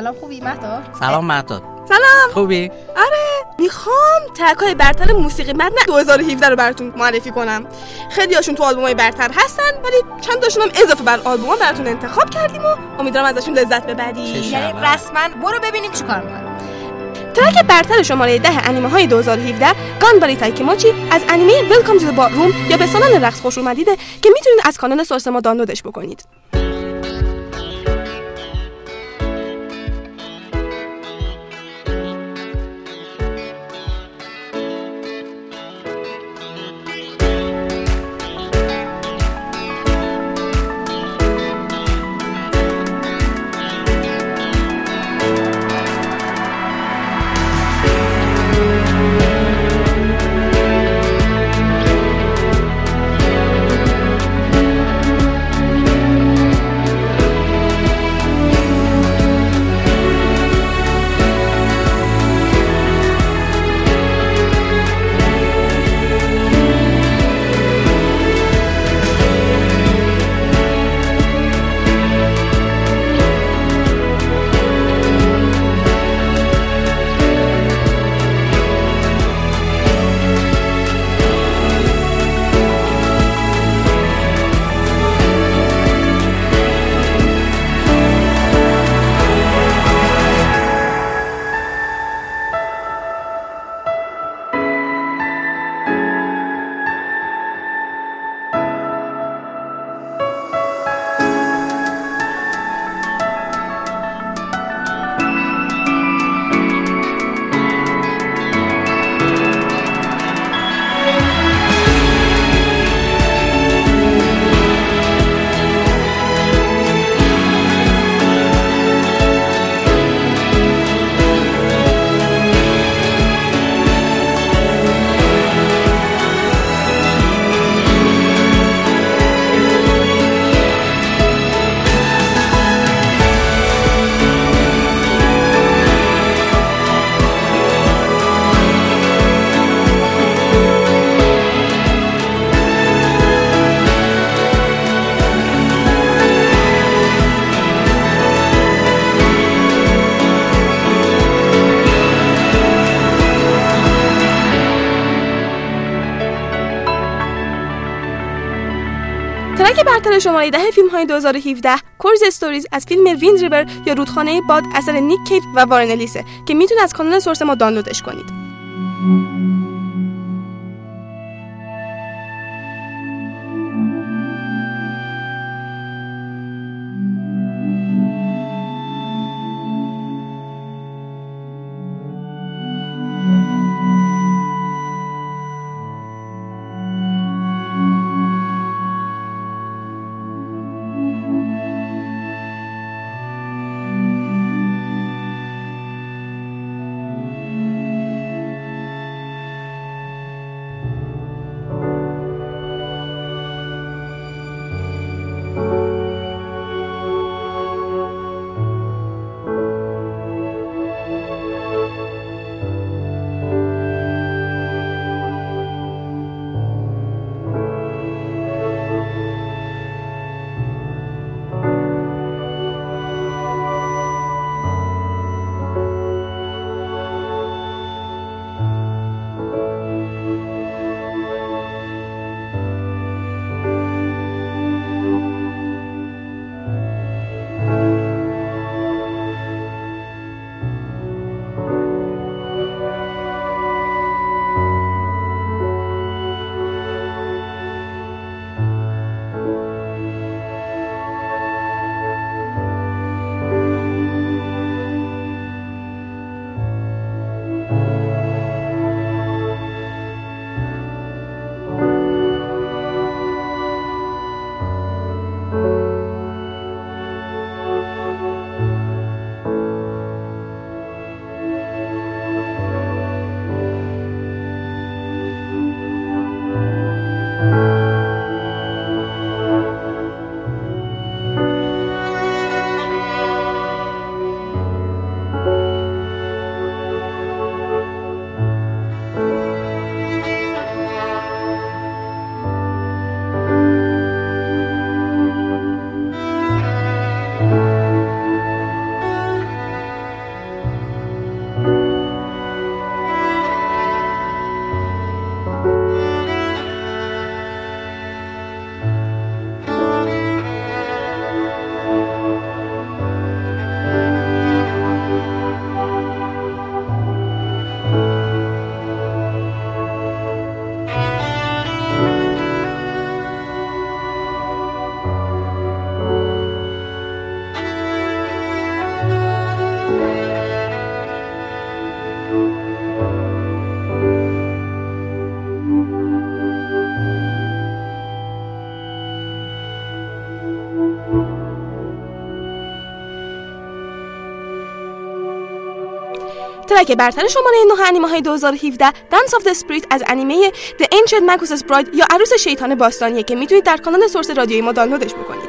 سلام خوبی؟ مهتا؟ سلام مهتا. سلام. خوبی؟ آره می‌خوام track ای برتر موسیقی متن 2017 رو براتون معرفی کنم. خیلی هاشون تو آلبومای برتر هستن ولی چند تاشون هم اضافه بر آلبوم براتون انتخاب کردیم و امیدوارم ازشون لذت ببری یعنی رسما برو ببینیم چیکار می‌کنه track برتر شماره ده انیمه های 2017 Ganbaritai Kimochi از انیمه Welcome to the Ballroom یا به سالن رقص خوش اومدیده که می‌تونید از کانال source ما دانلودش بکنید. های 2017 کورز استوریز از فیلم ویند ریور یا رودخانه باد اثر نیک کیپ و وارن الیسه که می‌تونه از کانال سورس ما دانلودش کنید. ترک برتر شماره 9 انیمه های 2017 Dance of the Spirit از انیمه The Ancient Magus Bride یا عروس شیطان باستانیه که می‌تونید در کانال سورس رادیویی ما دانلودش بکنید.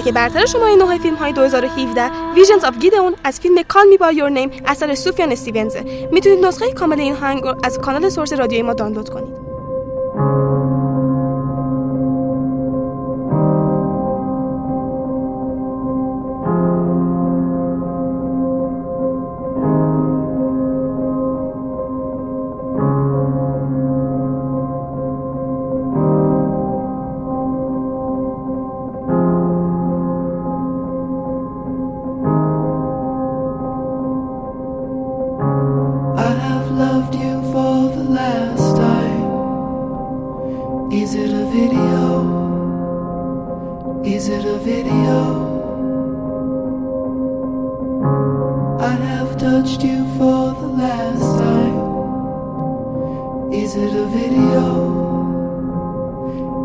ترک برتر شما این نوع فیلم های 2017 Visions of Gideon از فیلم Call Me By Your Name اثر سوفیان استیونزه می‌تونید نسخه کامل این هنگ از کانال سورس رادیوی ما دانلود کنید.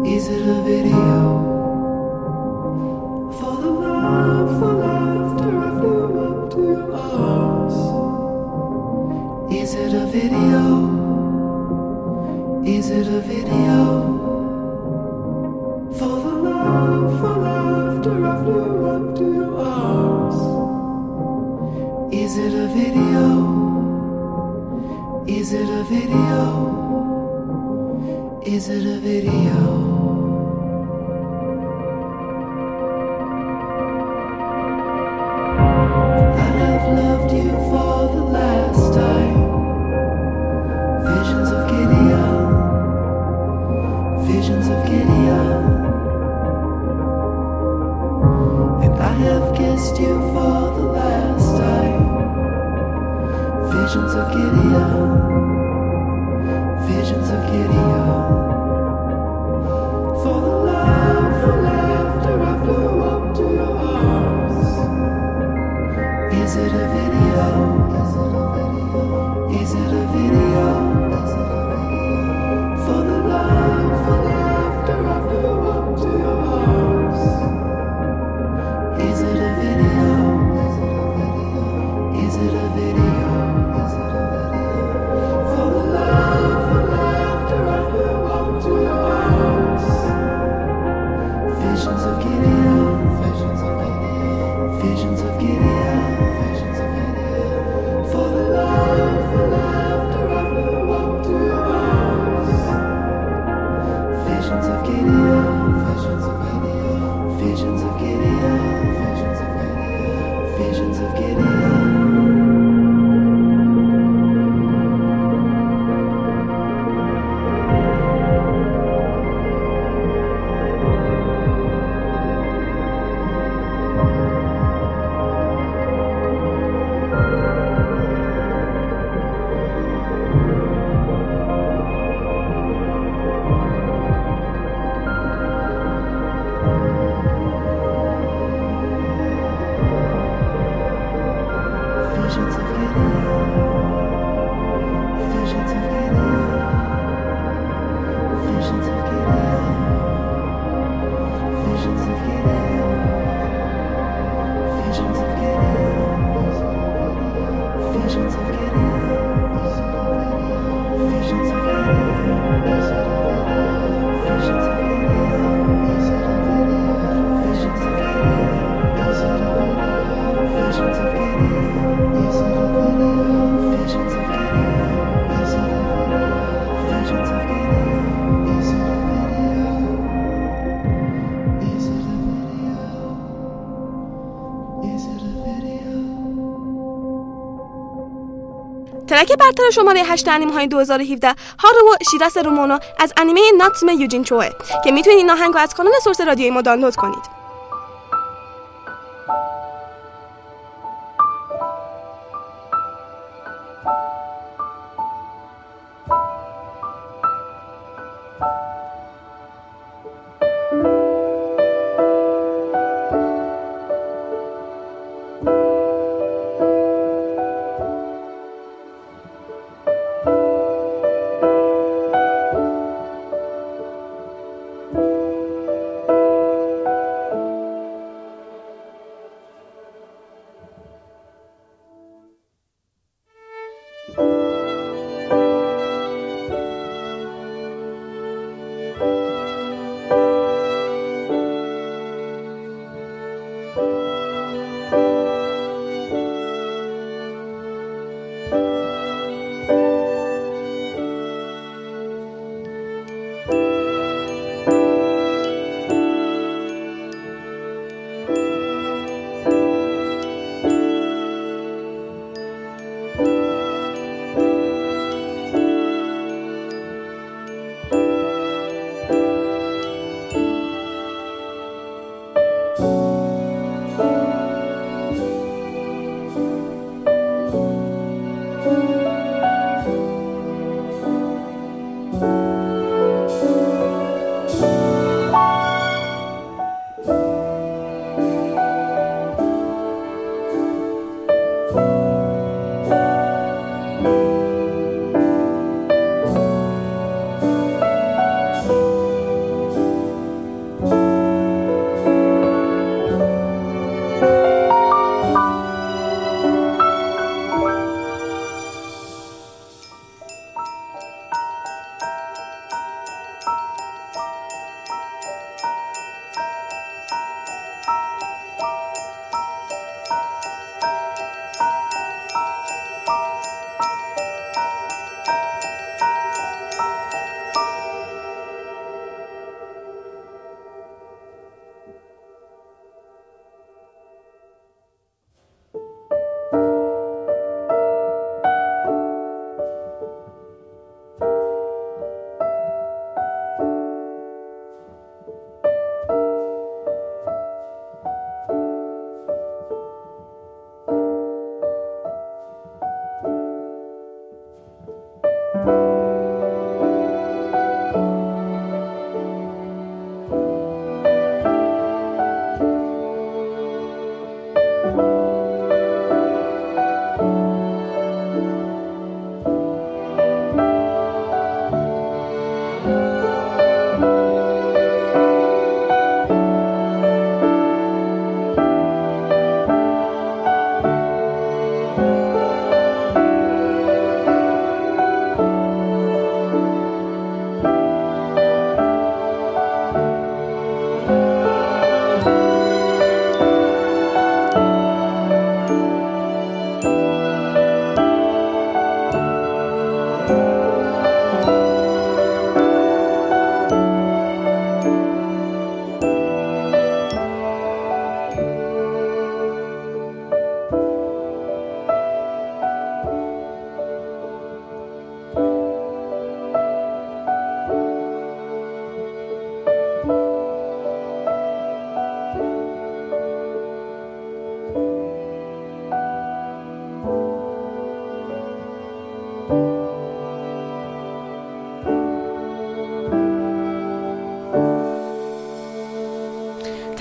Is it a video? For the for laughter, I flew up to your arms. Is it a video? Is it a video? For the for laughter, I flew up to your arms. Is it a video? Is it a video? Is it a video? ترک برتر شماره 8 انیمه های 2017 هارو و شیرس رومونو از انیمه ناتسومه یوجین چوه که می‌تونید این آهنگ از کانال سورس رادیوی ما دانلود کنید.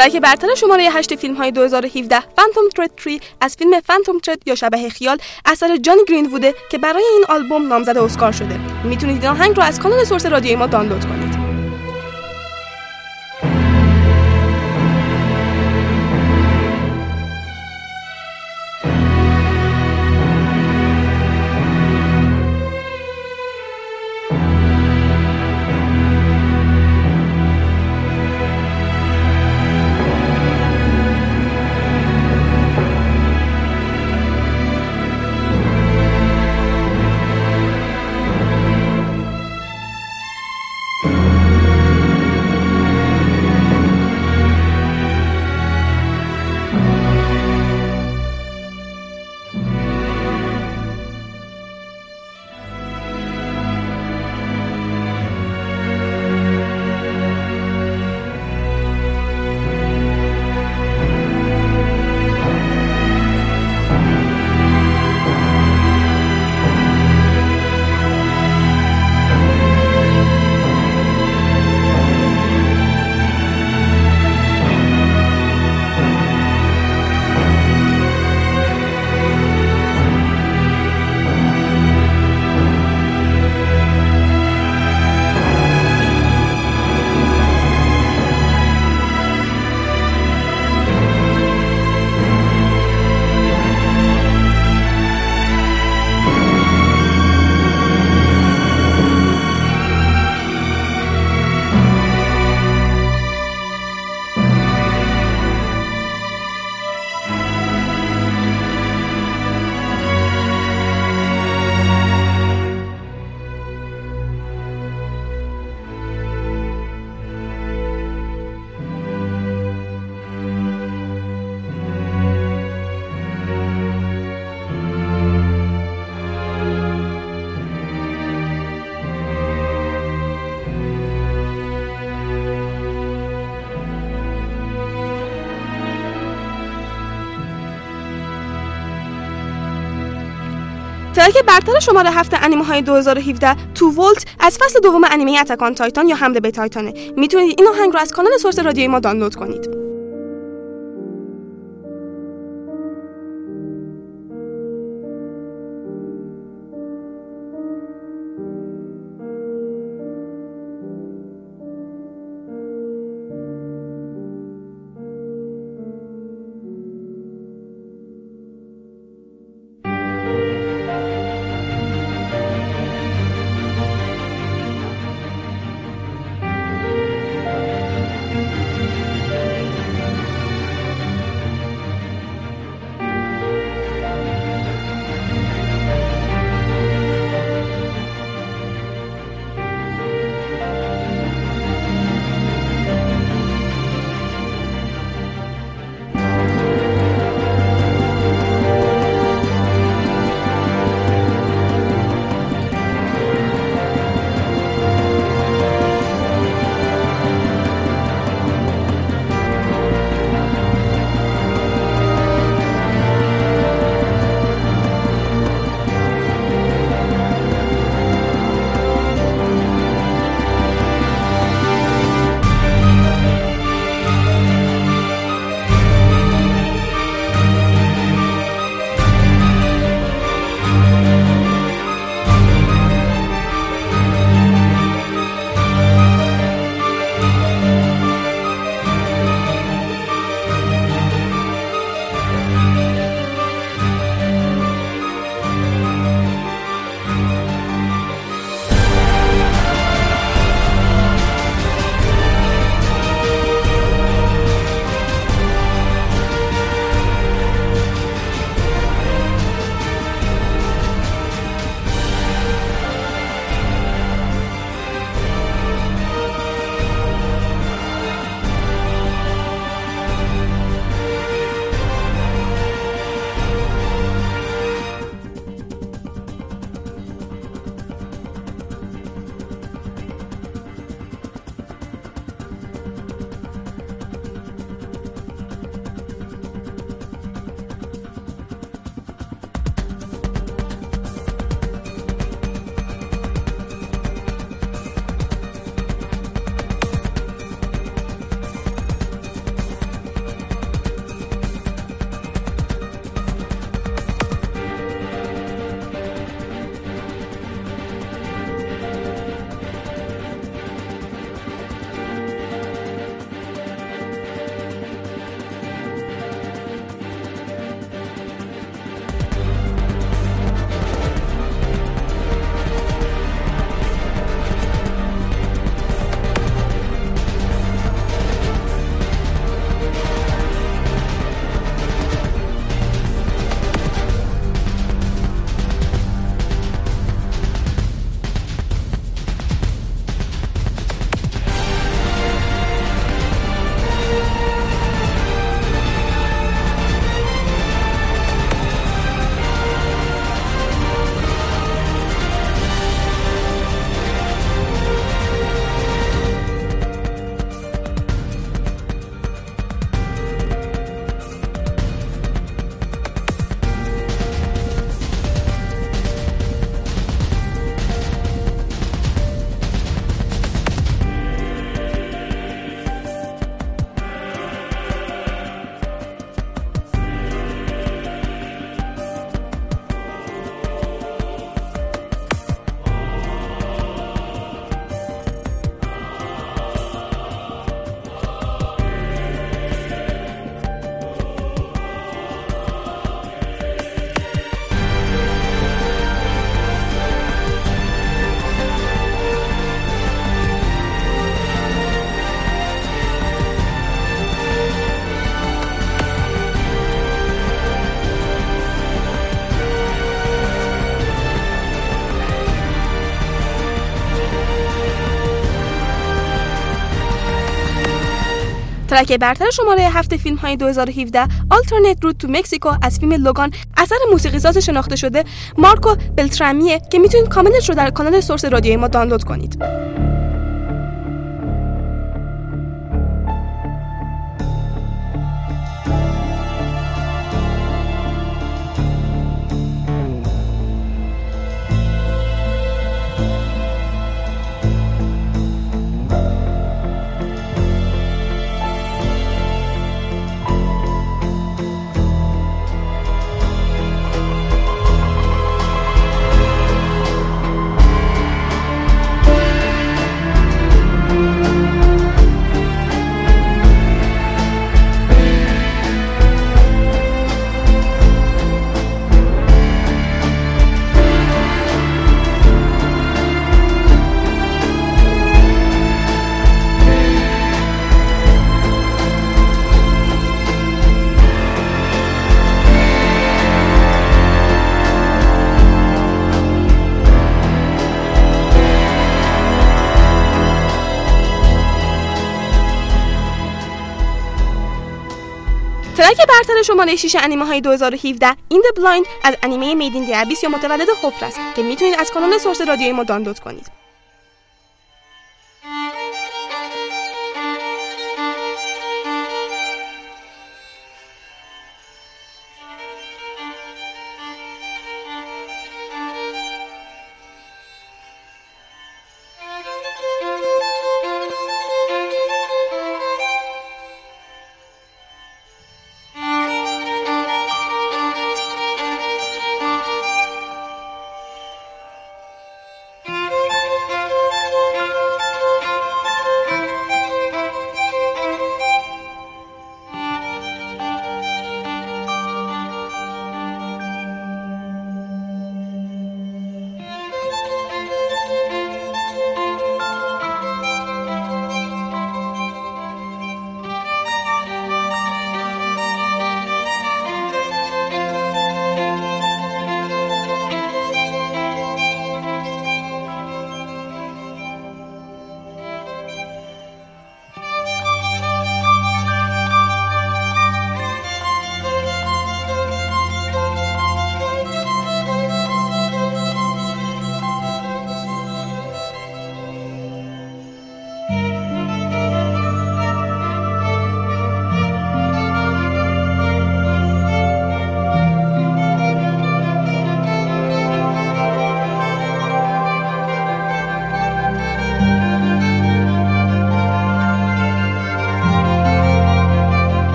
ترک برتر شماره 8 فیلم های 2017 فانتوم ترد 3 از فیلم فانتوم ترد یا شبه خیال اثر جان گرین بوده که برای این آلبوم نامزد اسکار شده. می‌تونید این آهنگ رو از کانال سورس رادیوی ما دانلود کنید. ترک برتر شماره هفته انیمه های 2017 تو ولت از فصل دوم انیمه اتکان تایتان یا حمله به تایتانه. می‌تونید این آهنگ رو از کانال سورس رادیوی ما دانلود کنید. ترک برتر شماره هفته فیلم های 2017 Alternate Route to Mexico از فیلم لوگان اثر موسیقیساز شناخته شده مارکو بلترامیه که می‌تونید کاملش رو در کانال سورس رادیوی ما دانلود کنید. 6 انیمه های 2017 این The Blind از انیمه میدین دی ابیس یا متولد حفر است که می‌تونید از کانال سورس رادیوی ما دانلود کنید.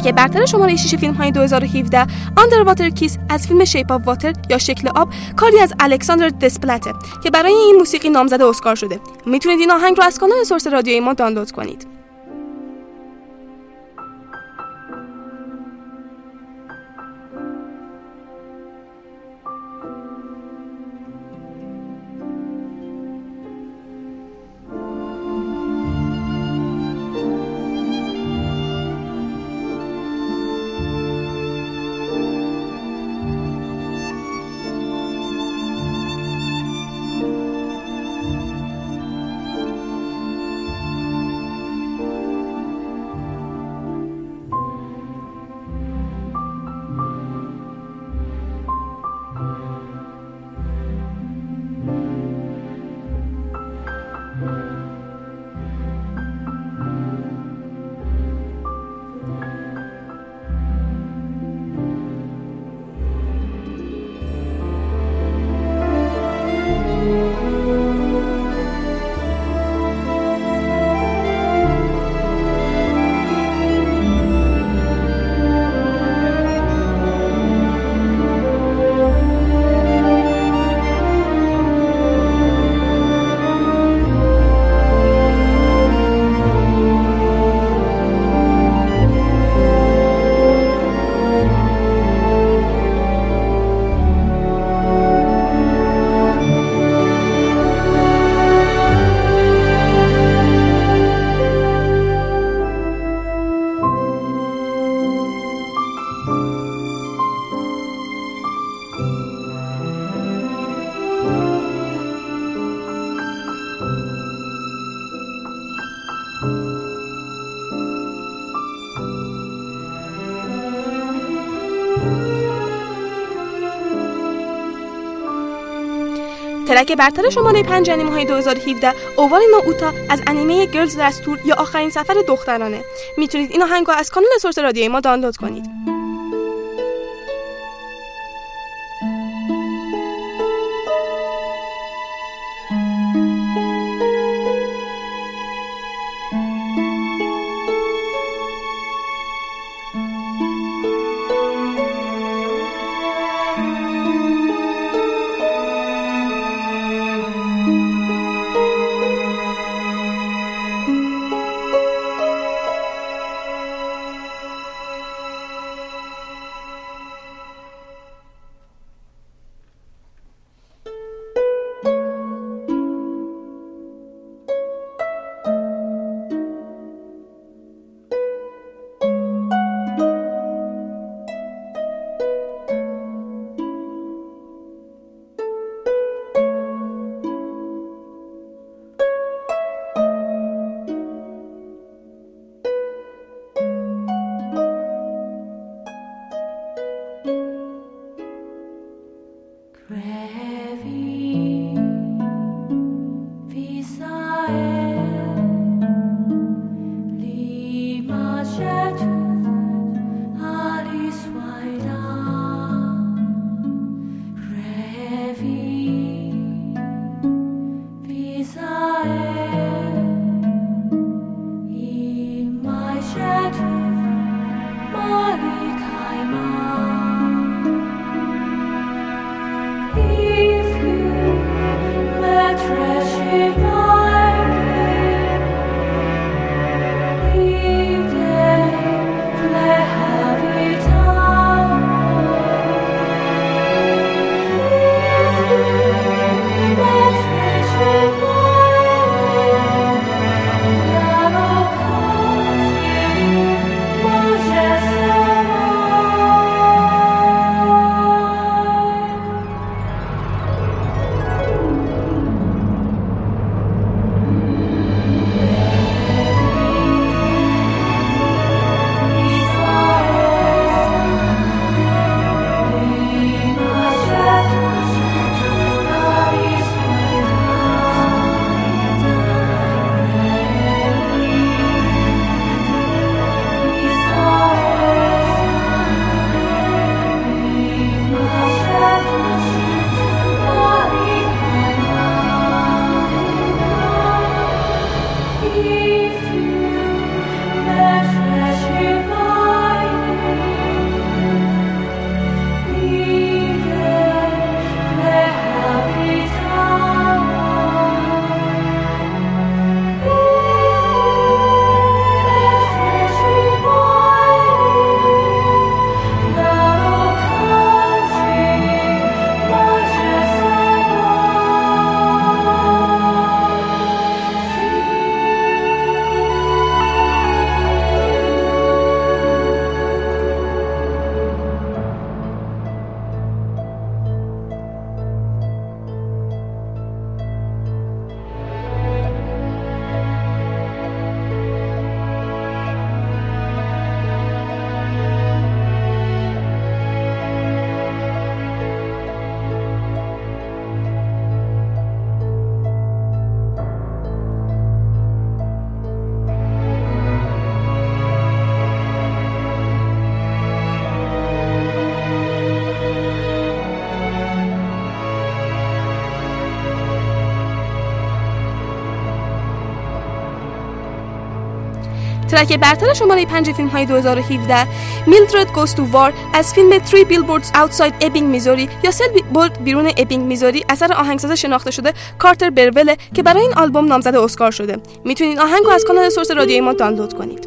track برتر شماره 6 فیلم های 2017 Water Kiss از فیلم Shape of Water یا شکل آب کاری از الکساندر دسپلا که برای این موسیقی نامزد اسکار شده. می‌تونید این آهنگ رو از کانال source رادیوی ما دانلود کنید. ترک برتر شماره 5 انیمه های 2017 اووارینا اوتا از انیمه گرلز دستور یا آخرین سفر دخترانه. می‌تونید این آهنگ از کانال سورس رادیوی ما دانلود کنید. track برتر شماره پنج فیلم های 2017 Mildred Goes to War از فیلم 3 Billboards Outside Ebbing Missouri یا سه بیلبورد بیرون ابینگ میزوری اثر آهنگساز شناخته شده کارتر برول که برای این آلبوم نامزد اسکار شده. می‌تونید آهنگ رو از کانال source رادیوی ما دانلود کنید.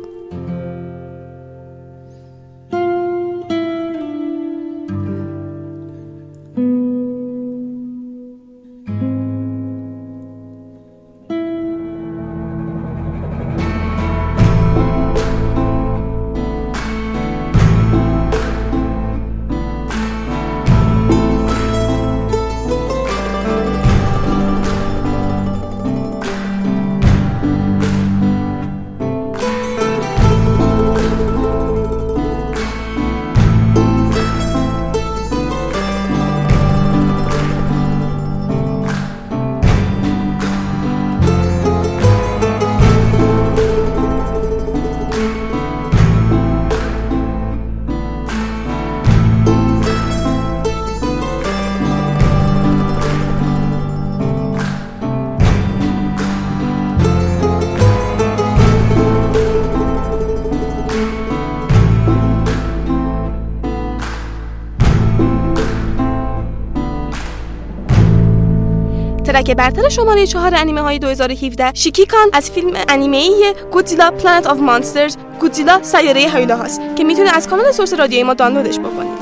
track برتر شماره چهار انیمه های 2017 شیکیکان از فیلم انیمه ای Godzilla Planet of Monsters گودزیلا سیاره هیولا هاست که می‌تونید از کانال source رادیویی ما دانلودش بکنید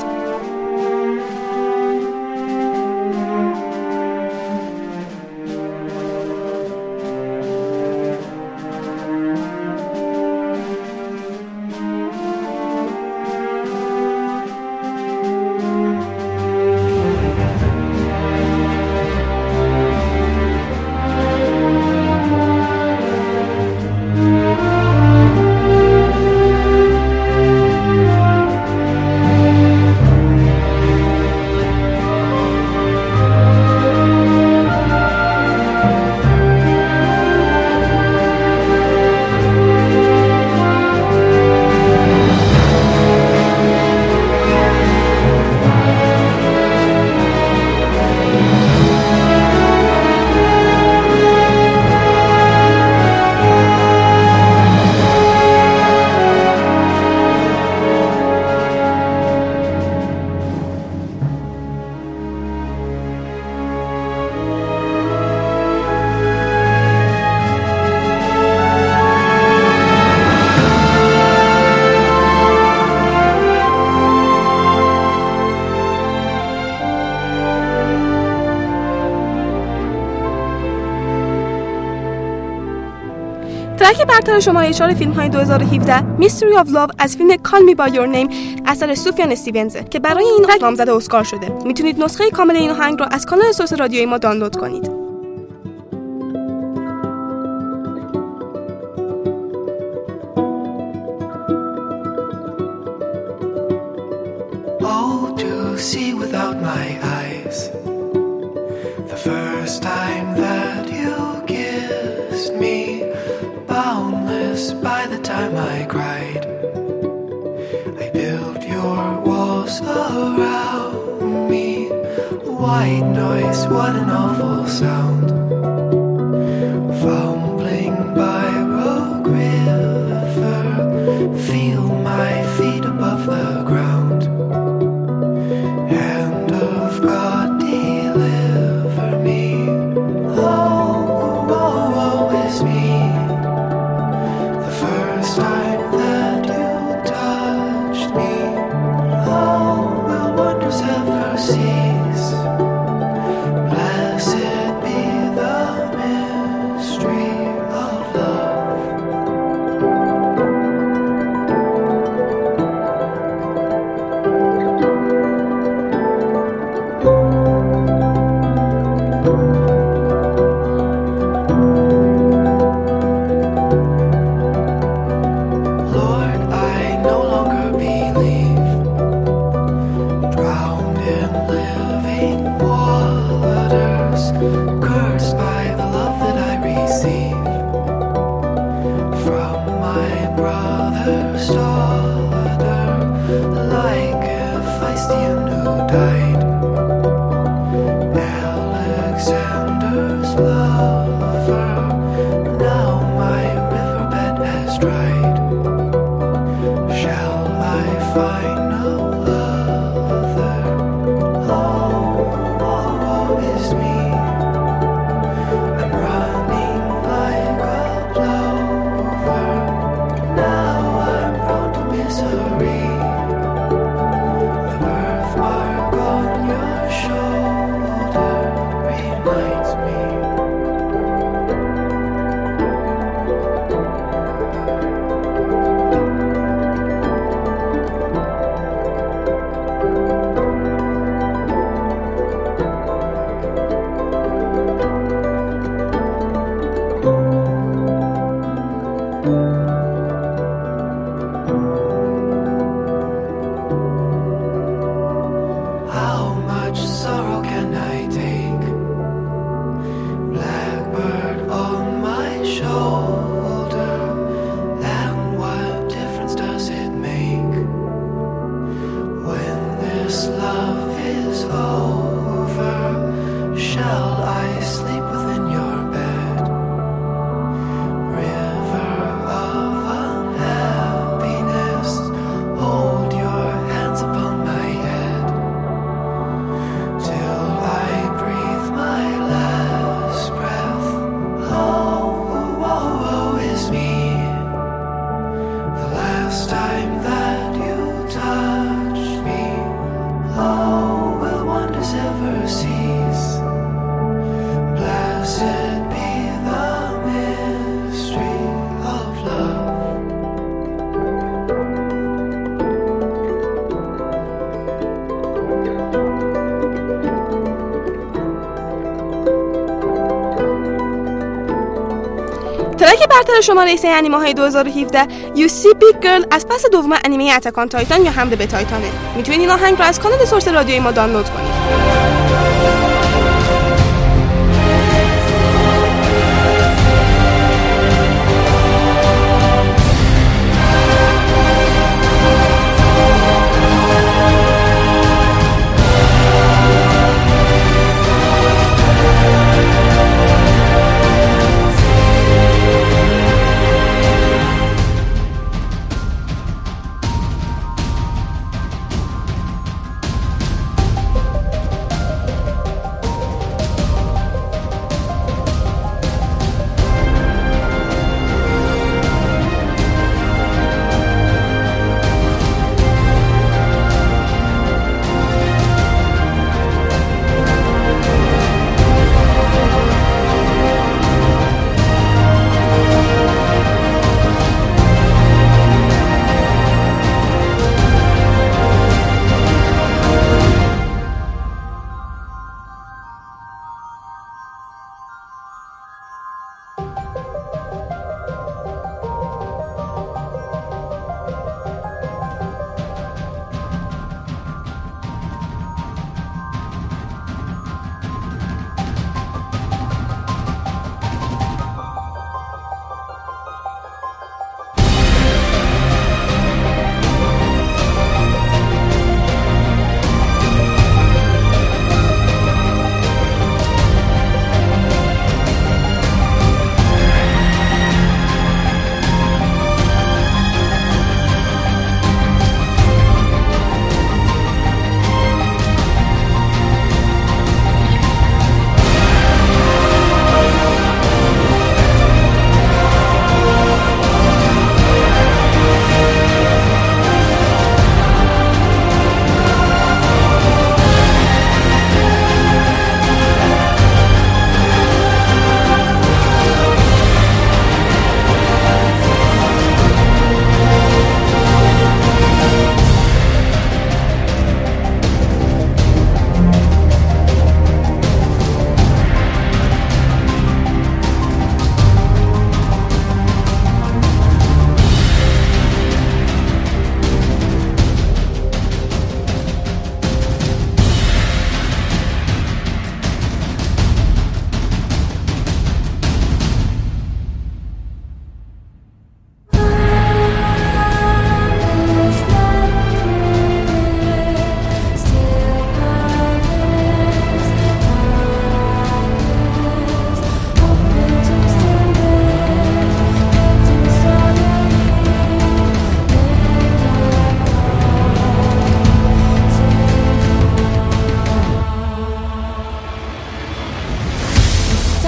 برتر شماره 4 فیلم های 2017 Mystery of Love از فیلم Call Me By Your Name اثر سوفیان استیونزه که برای این نامزد اسکار شده. می‌تونید نسخه کامل این آهنگ رو از کانال سورس رادیویی ما دانلود کنید. برتر شماره سه انیمه های 2017 You See Big Girl از پس دوم انیمه اتکان تایتان یا حمله به تایتانه می‌تونید این آهنگ رو از کانال سورس رادیوی ما دانلود کنید.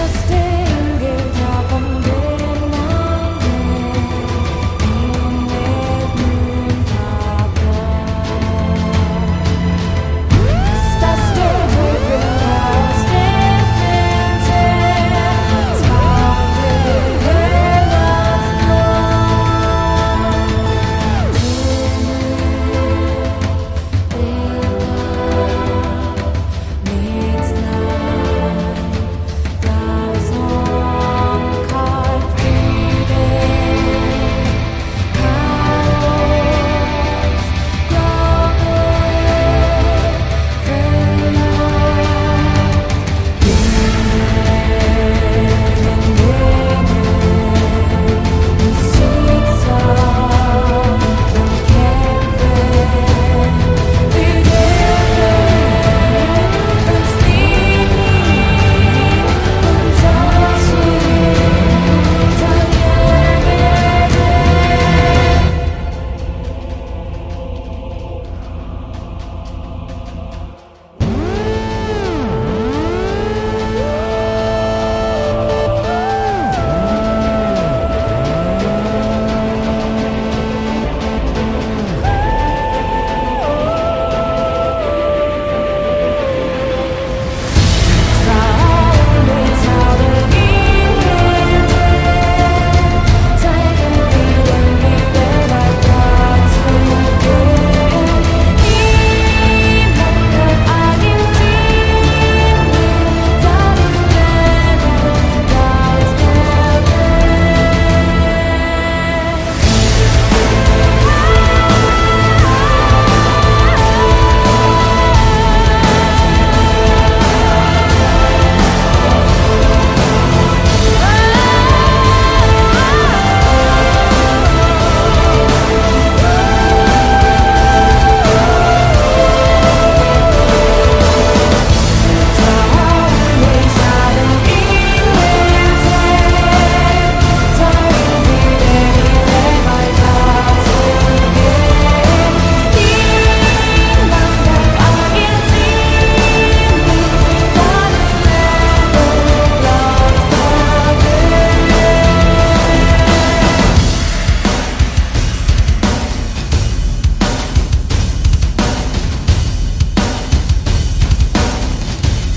just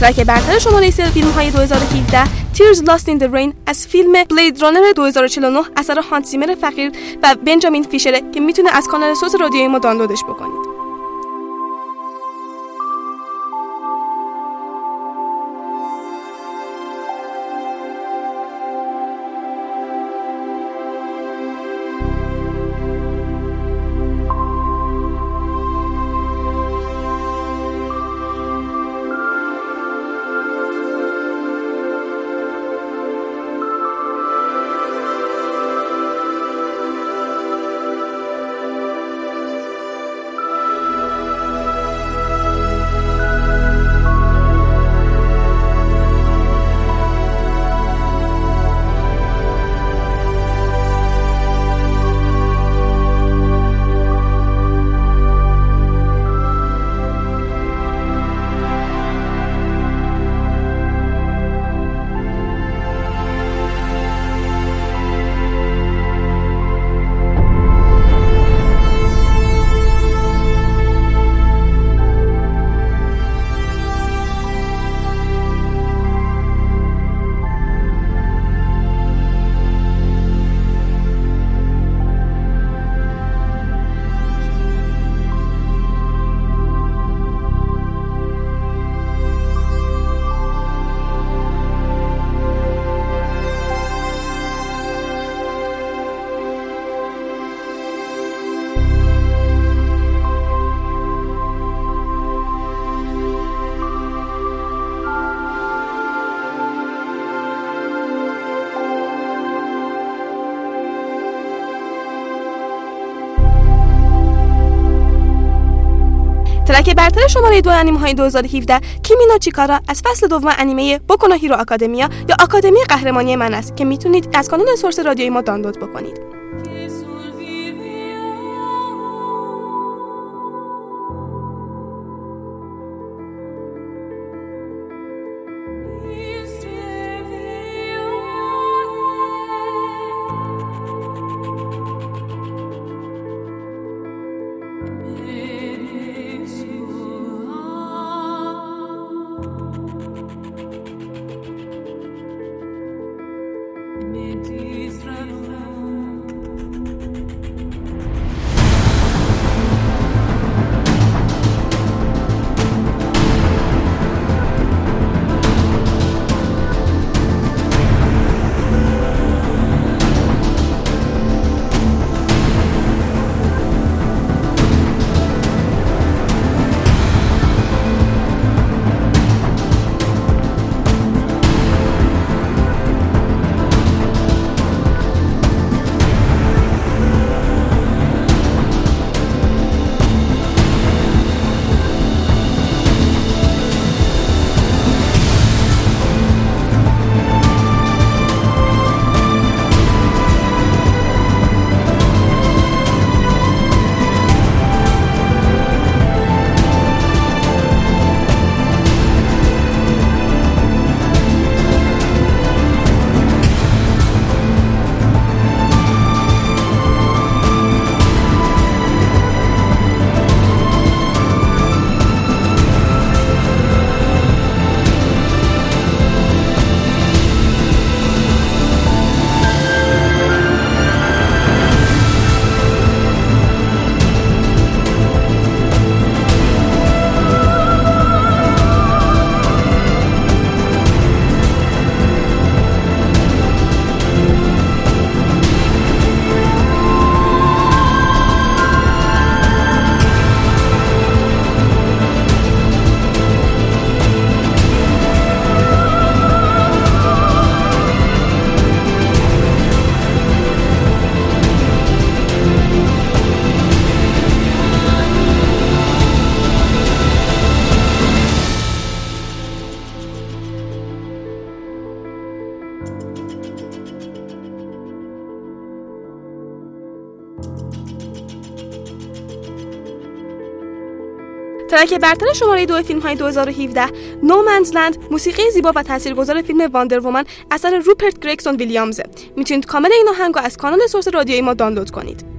ترک برتر شماره سه فیلم های 2017 Tears Lost in the Rain از فیلم بلید رانر 2049 اثر هانت زیمر فقیر و بنجامین فیشره که می‌تونه از کانال صوت رادیوی ما دانلودش بکنید برتر شماره دو انیمه های 2017 کیمینا چیکارا از فصل دوم انیمه بوکونا هیرو آکادمیا یا آکادمی قهرمانی من است که می‌تونید از کانال سورس رادیوی ما دانلود بکنید؟ ترک برتر شماره دو فیلم های 2017 نو لند موسیقی زیبا و تاثیرگذار فیلم واندر وومن اثر روپرت گرگسون ویلیامز می‌تونید کامل این آهنگ از کانال سورس رادیویی ما دانلود کنید.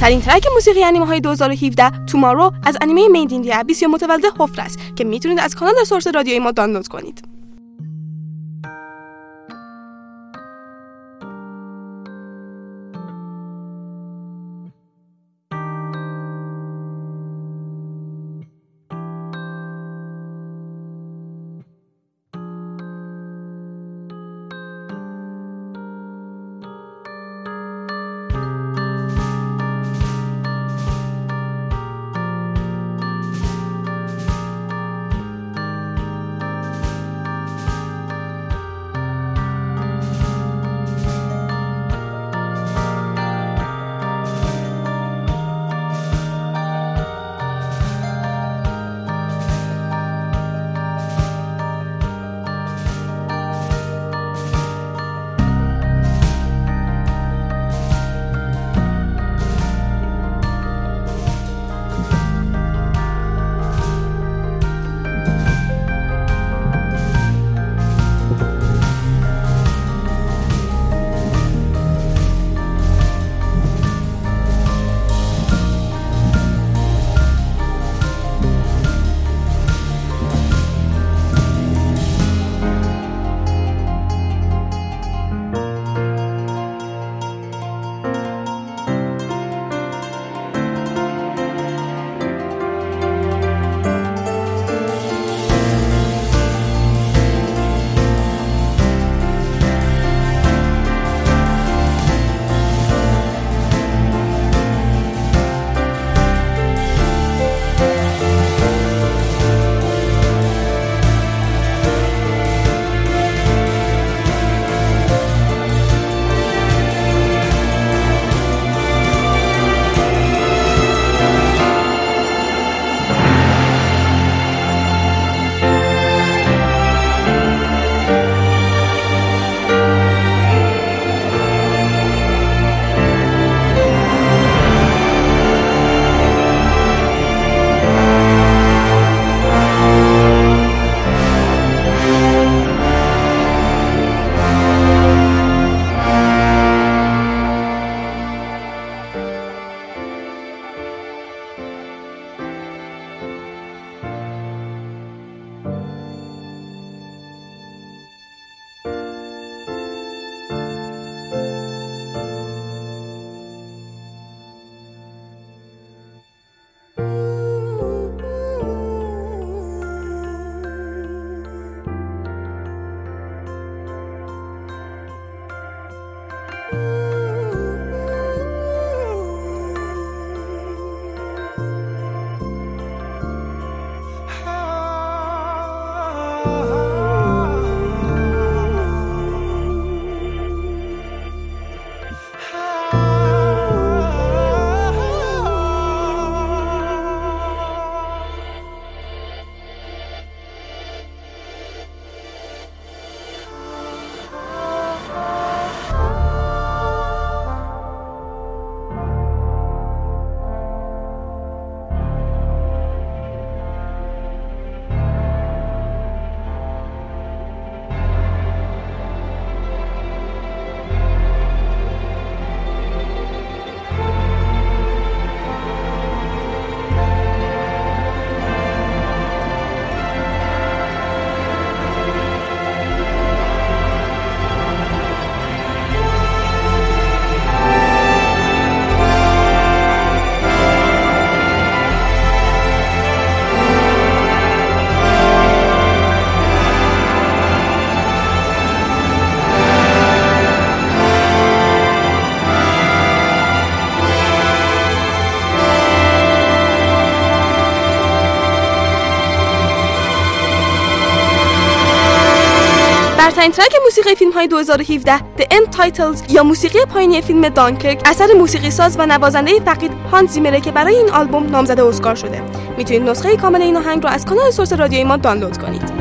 برترین ترک موسیقی انیمه های 2017 تومارو از انیمه میند این ابیس یا متولد حفر است که می‌تونید از کانال سورس رادیوی ما دانلود کنید. برترین ترک موسیقی فیلم های 2017 The End Titles یا موسیقی پایینی فیلم دانکرک اثر موسیقی ساز و نوازنده فقید هان زیمره که برای این آلبوم نامزد اسکار شده. می‌تونید نسخه کامل این آهنگ رو از کانال سورس رادیوی ما دانلود کنید.